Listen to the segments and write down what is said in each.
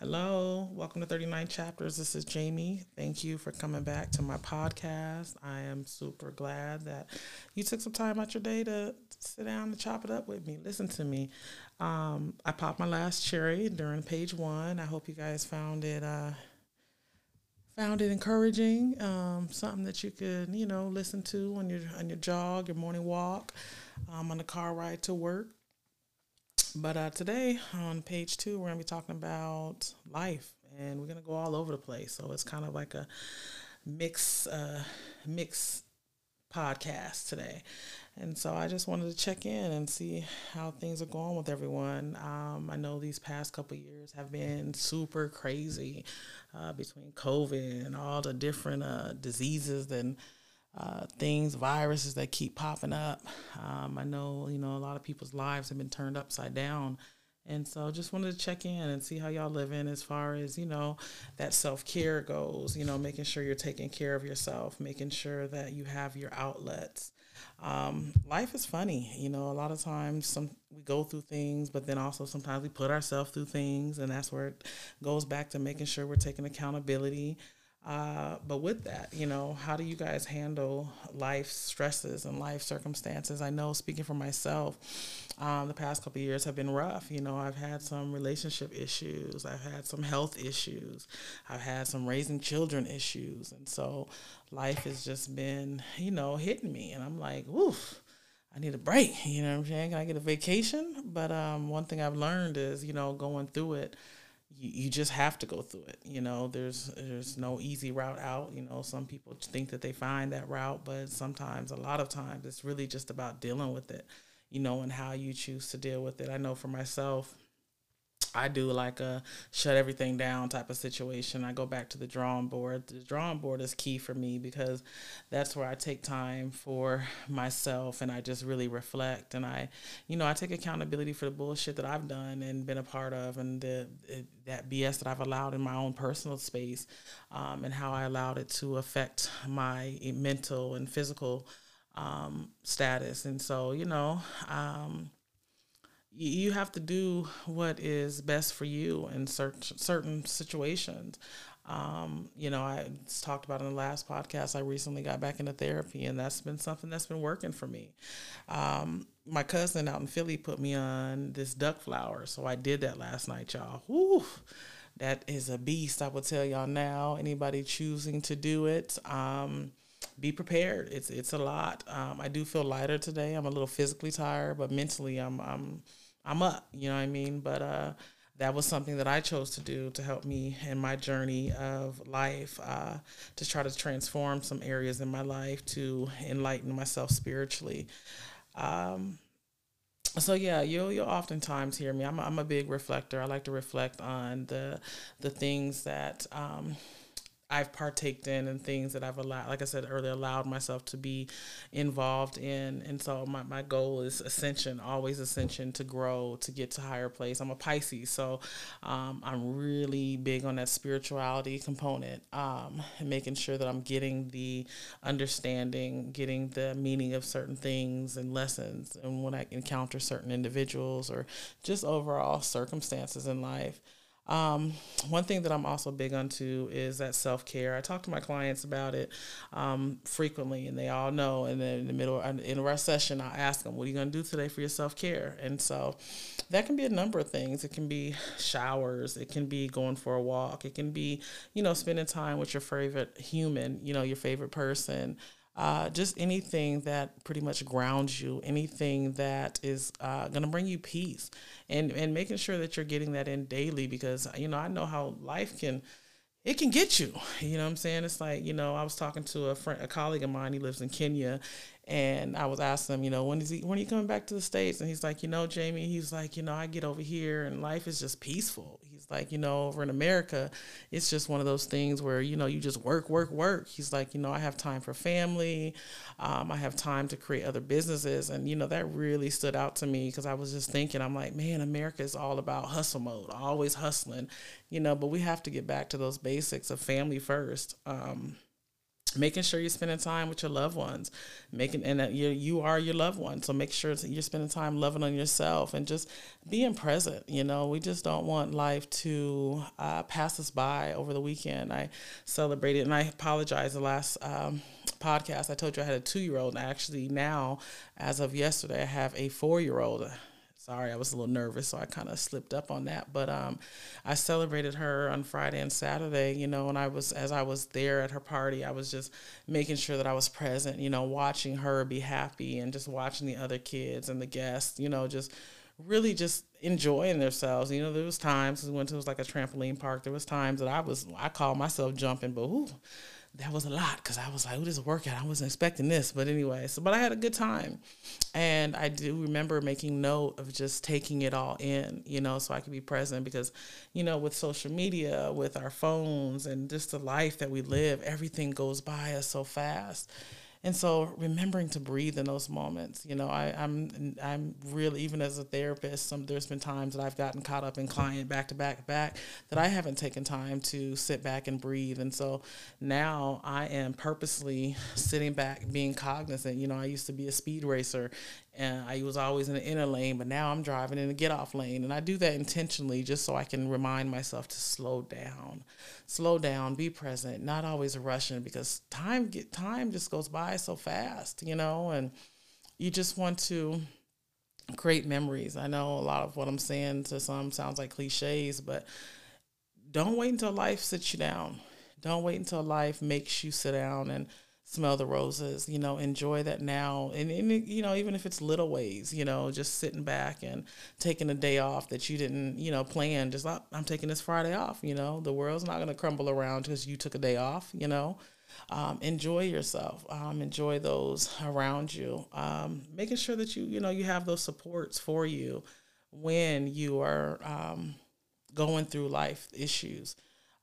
Hello, welcome to 39 Chapters. This is Jamie. Thank you for coming back to my podcast. I am super glad that you took some time out your day to sit down and chop it up with me. Listen to me. Um, I popped my last cherry during page one. I hope you guys found it uh, found it encouraging. Um, something that you could, you know, listen to on your on your jog, your morning walk, um, on the car ride to work. But uh, today on page two, we're going to be talking about life, and we're going to go all over the place. So it's kind of like a mix, uh, mix podcast today. And so I just wanted to check in and see how things are going with everyone. Um, I know these past couple years have been super crazy uh, between COVID and all the different uh, diseases and uh, things, viruses that keep popping up. Um, I know, you know, a lot of people's lives have been turned upside down. And so just wanted to check in and see how y'all living as far as, you know, that self care goes, you know, making sure you're taking care of yourself, making sure that you have your outlets. Um, life is funny, you know, a lot of times some we go through things, but then also sometimes we put ourselves through things and that's where it goes back to making sure we're taking accountability uh, but with that, you know, how do you guys handle life stresses and life circumstances? I know, speaking for myself, um, the past couple years have been rough. You know, I've had some relationship issues, I've had some health issues, I've had some raising children issues, and so life has just been, you know, hitting me, and I'm like, oof. I need a break, you know what I'm saying? Can I get a vacation? But um, one thing I've learned is, you know, going through it, you, you just have to go through it. You know, there's there's no easy route out. You know, some people think that they find that route, but sometimes, a lot of times, it's really just about dealing with it. You know, and how you choose to deal with it. I know for myself, I do like a shut everything down type of situation. I go back to the drawing board. The drawing board is key for me because that's where I take time for myself and I just really reflect and I, you know, I take accountability for the bullshit that I've done and been a part of and the that BS that I've allowed in my own personal space um, and how I allowed it to affect my mental and physical um, status. And so, you know, um, you have to do what is best for you in certain certain situations. Um, you know, I talked about in the last podcast. I recently got back into therapy, and that's been something that's been working for me. Um, my cousin out in Philly put me on this duck flower, so I did that last night, y'all. That is a beast. I will tell y'all now. Anybody choosing to do it, um, be prepared. It's it's a lot. Um, I do feel lighter today. I'm a little physically tired, but mentally, I'm I'm I'm up, you know what I mean? But uh, that was something that I chose to do to help me in my journey of life, uh, to try to transform some areas in my life, to enlighten myself spiritually. Um, so yeah, you'll you'll oftentimes hear me. I'm a, I'm a big reflector. I like to reflect on the the things that um, I've partaked in and things that I've allowed, like I said earlier, allowed myself to be involved in. And so my, my goal is ascension, always ascension to grow, to get to higher place. I'm a Pisces, so um, I'm really big on that spirituality component um, making sure that I'm getting the understanding, getting the meaning of certain things and lessons. And when I encounter certain individuals or just overall circumstances in life. Um, one thing that I'm also big onto is that self care. I talk to my clients about it um, frequently, and they all know. And then in the middle, in our session, I ask them, "What are you going to do today for your self care?" And so that can be a number of things. It can be showers. It can be going for a walk. It can be, you know, spending time with your favorite human. You know, your favorite person uh, just anything that pretty much grounds you, anything that is uh, going to bring you peace, and and making sure that you're getting that in daily because you know I know how life can it can get you. You know what I'm saying? It's like, you know, I was talking to a friend, a colleague of mine, he lives in Kenya, and I was asking him, you know, when is he when are you coming back to the States? And he's like, you know, Jamie, he's like, you know, I get over here and life is just peaceful. Like, you know, over in America, it's just one of those things where, you know, you just work, work, work. He's like, you know, I have time for family. Um, I have time to create other businesses. And, you know, that really stood out to me because I was just thinking, I'm like, man, America is all about hustle mode, always hustling, you know, but we have to get back to those basics of family first. Um, making sure you're spending time with your loved ones making and that you you are your loved one. So make sure you're spending time loving on yourself and just being present you know? We just don't want life to uh, pass us by over the weekend. I celebrated and i apologize the last um, podcast. I told you i had a two-year-old. And actually now as of yesterday i have a four-year-old sorry i was a little nervous so i kind of slipped up on that. But um, i celebrated her on friday and saturday you know and i was as i was there at her party i was just making sure that i was present you know watching her be happy and just watching the other kids and the guests you know just really just enjoying themselves. You know there was times we went to it was like a trampoline park. There was times that i was i called myself jumping but ooh, that was a lot because I was like, "Oh, this is a workout. I wasn't expecting this." But anyway, so but I had a good time, and I do remember making note of just taking it all in, you know, so I could be present because, you know, with social media, with our phones, and just the life that we live, everything goes by us so fast and so remembering to breathe in those moments you know I, am I'm, I'm really even as a therapist some there's been times that i've gotten caught up in client back to back back that i haven't taken time to sit back and breathe and so now i am purposely sitting back being cognizant you know i used to be a speed racer and I was always in the inner lane, but now I'm driving in the get off lane. And I do that intentionally just so I can remind myself to slow down, slow down, be present, not always rushing because time get time just goes by so fast, you know, and you just want to create memories. I know a lot of what I'm saying to some sounds like cliches, but don't wait until life sits you down. Don't wait until life makes you sit down and smell the roses you know enjoy that now and, and, you know even if it's little ways you know just sitting back and taking a day off that you didn't you know plan just like i'm taking this friday off you know the world's not going to crumble around because you took a day off you know um, enjoy yourself um, enjoy those around you um, making sure that you you know you have those supports for you when you are um, going through life issues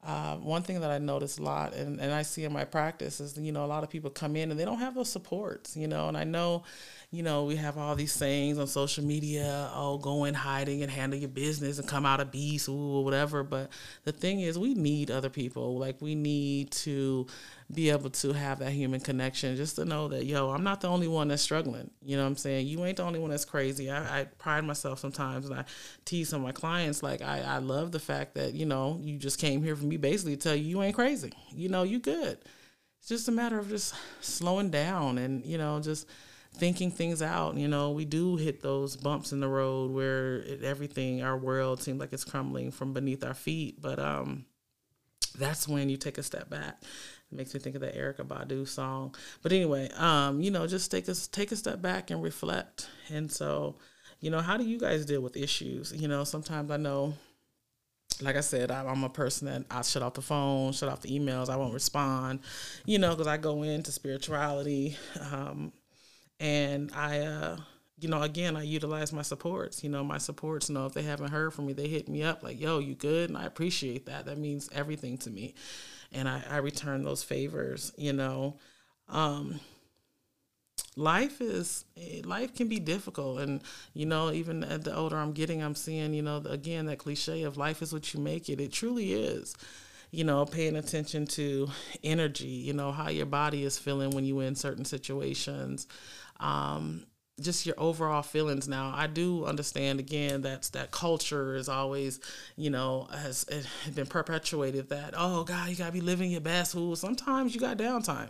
uh, one thing that I notice a lot, and, and I see in my practice, is you know a lot of people come in and they don't have those supports, you know. And I know, you know, we have all these sayings on social media, oh, go in hiding and handle your business and come out a beast, or whatever. But the thing is, we need other people. Like we need to be able to have that human connection just to know that yo i'm not the only one that's struggling. You know what i'm saying? You ain't the only one that's crazy. I, I pride myself sometimes and i tease some of my clients. Like I, I love the fact that you know you just came here for me basically to tell you you ain't crazy. You know you good. It's just a matter of just slowing down and you know just thinking things out. You know we do hit those bumps in the road where it, everything our world seems like it's crumbling from beneath our feet. But um that's when you take a step back makes me think of that Erykah Badu song. But anyway, um, you know, just take a take a step back and reflect. And so, you know, how do you guys deal with issues? You know, sometimes I know like I said, I'm a person that I shut off the phone, shut off the emails. I won't respond, you know, because I go into spirituality, um, and I, uh, you know, again, I utilize my supports. You know, my supports know if they haven't heard from me, they hit me up like, "Yo, you good?" And I appreciate that. That means everything to me and I, I return those favors, you know. Um, life is life can be difficult. And you know even at the older i'm getting i'm seeing you know again that cliche of life is what you make it. It truly is you know paying attention to energy you know how your body is feeling when you're in certain situations. Um, just your overall feelings. Now i do understand again that's that culture is always you know has been perpetuated that oh god you gotta be living your best Who sometimes you got downtime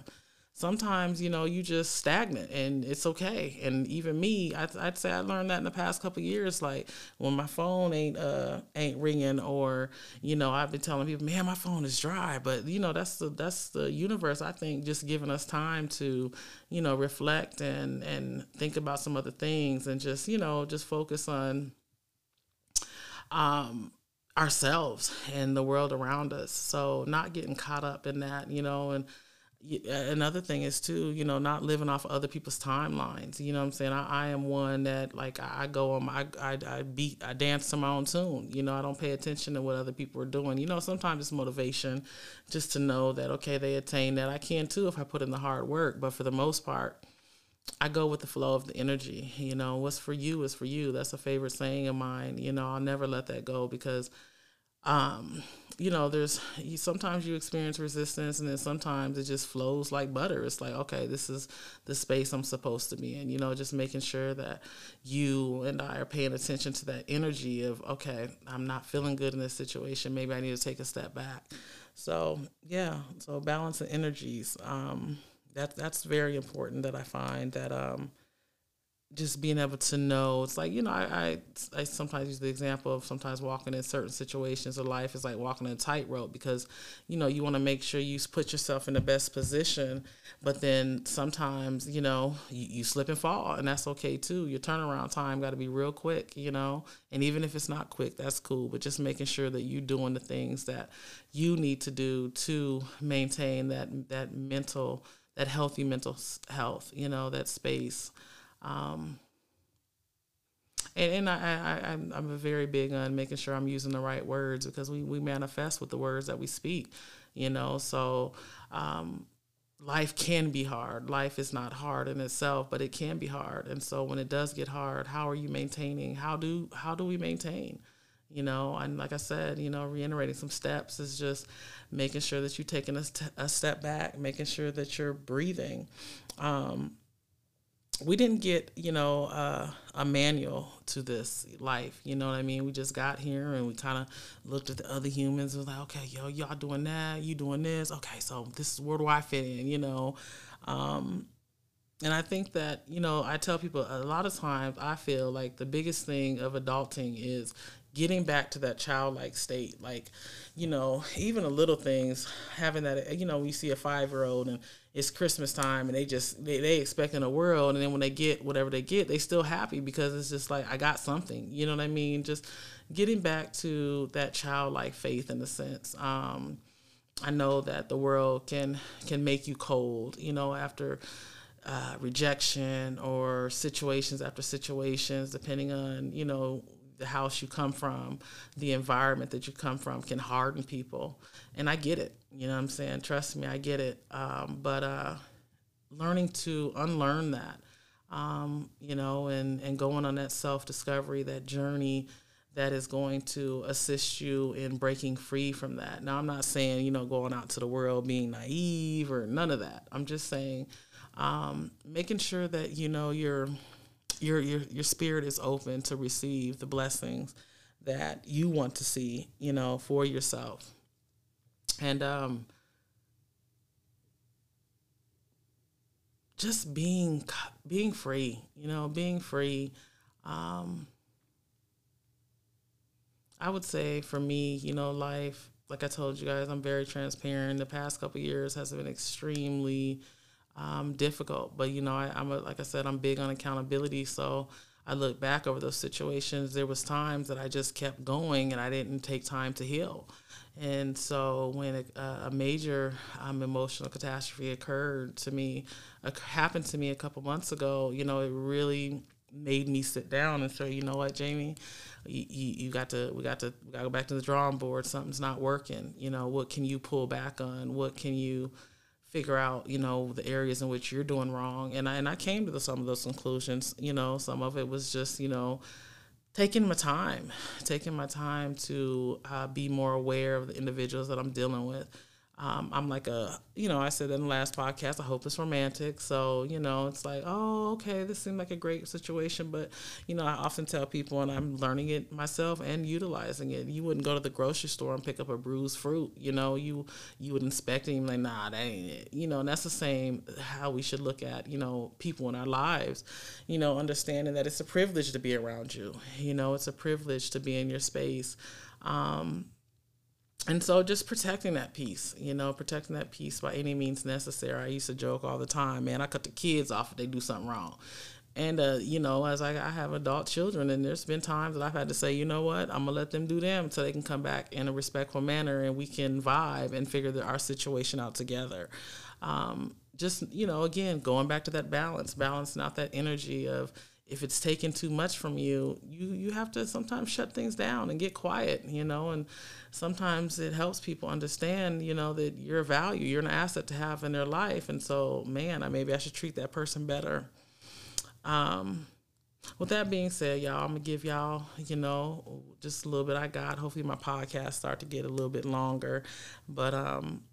sometimes you know you just stagnant and it's okay. And even me I'd, I'd say i learned that in the past couple years like when my phone ain't uh ain't ringing or you know i've been telling people man my phone is dry. But you know that's the that's the universe i think just giving us time to you know reflect and and think about some other things and just you know just focus on um ourselves and the world around us. So not getting caught up in that you know and another thing is too you know not living off other people's timelines you know what i'm saying i, I am one that like i, go on my I, I beat i dance to my own tune you know i don't pay attention to what other people are doing you know sometimes it's motivation just to know that okay they attain that i can too if i put in the hard work but for the most part I go with the flow of the energy. You know, what's for you is for you. That's a favorite saying of mine. You know, I'll never let that go because um, you know, there's you, sometimes you experience resistance, and then sometimes it just flows like butter. It's like, okay, this is the space I'm supposed to be in. You know, just making sure that you and I are paying attention to that energy of, okay, I'm not feeling good in this situation. Maybe I need to take a step back. So yeah, so balance and energies. Um, that that's very important. That I find that um, just being able to know it's like you know I, I, I sometimes use the example of sometimes walking in certain situations of life is like walking a tightrope because you know you want to make sure you put yourself in the best position but then sometimes you know you, you slip and fall and that's okay too. Your turnaround time got to be real quick you know and even if it's not quick that's cool but just making sure that you're doing the things that you need to do to maintain that that mental that healthy mental health you know that space um, and and I, I I'm very big on making sure I'm using the right words because we we manifest with the words that we speak, you know. So um, life can be hard. Life is not hard in itself, but it can be hard. And so when it does get hard, how are you maintaining? How do how do we maintain? You know, and like I said, you know, reiterating some steps is just making sure that you're taking a, st- a step back, making sure that you're breathing. Um, we didn't get you know uh, a manual to this life you know what i mean? We just got here and we kind of looked at the other humans and was like okay yo y'all doing that you doing this okay so this is where do i fit in? You know um, and i think that you know i tell people a lot of times i feel like the biggest thing of adulting is getting back to that childlike state like you know even the little things having that you know we see a five year old and it's Christmas time and they just they, they expect in a world and then when they get whatever they get they still happy because it's just like I got something you know what I mean? Just getting back to that childlike faith in a sense um, I know that the world can can make you cold you know after uh, rejection or situations after situations depending on you know the house you come from, the environment that you come from can harden people. And I get it. You know what I'm saying? Trust me, I get it. Um, but uh, learning to unlearn that, um, you know, and, and going on that self discovery, that journey that is going to assist you in breaking free from that. Now, I'm not saying, you know, going out to the world being naive or none of that. I'm just saying um, making sure that, you know, you're your your your spirit is open to receive the blessings that you want to see, you know, for yourself. And um just being being free, you know, being free um I would say for me, you know, life, like I told you guys, I'm very transparent. The past couple years has been extremely um, difficult. But you know, I, am like I said, I'm big on accountability. So I look back over those situations. There was times that I just kept going, and I didn't take time to heal. And so when a, a major um, emotional catastrophe occurred to me, uh, happened to me a couple months ago, you know, it really made me sit down and say, you know what, Jamie, you, you, got to we got to we got to go back to the drawing board. Something's not working. You know, what can you pull back on? What can you figure out you know the areas in which you're doing wrong. And I, and I came to the, some of those conclusions you know some of it was just you know taking my time taking my time to uh, be more aware of the individuals that I'm dealing with um, I'm like a, you know, I said in the last podcast, I hope it's romantic. So, you know, it's like, oh, okay, this seemed like a great situation. But, you know, I often tell people, and I'm learning it myself and utilizing it. You wouldn't go to the grocery store and pick up a bruised fruit. You know, you you would inspect it and like, nah, that ain't it. You know, and that's the same how we should look at, you know, people in our lives. You know, understanding that it's a privilege to be around you. You know, it's a privilege to be in your space. Um, and so just protecting that peace, you know, protecting that peace by any means necessary. I used to joke all the time, man, I cut the kids off if they do something wrong. And, uh, you know, as I, I have adult children, and there's been times that I've had to say, you know what, I'm going to let them do them so they can come back in a respectful manner and we can vibe and figure the, our situation out together. Um, just, you know, again, going back to that balance, balancing out that energy of, if it's taking too much from you, you you have to sometimes shut things down and get quiet, you know, and sometimes it helps people understand, you know, that you're a value, you're an asset to have in their life. And so, man, I maybe I should treat that person better. Um, with that being said, y'all, I'm gonna give y'all, you know, just a little bit I got. Hopefully my podcast start to get a little bit longer. But um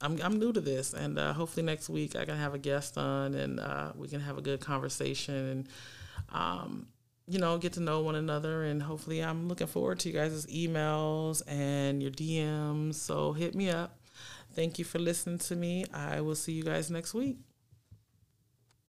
I'm I'm new to this and uh, hopefully next week I can have a guest on and uh, we can have a good conversation and um you know, get to know one another and hopefully I'm looking forward to you guys' emails and your DMs. So hit me up. Thank you for listening to me. I will see you guys next week.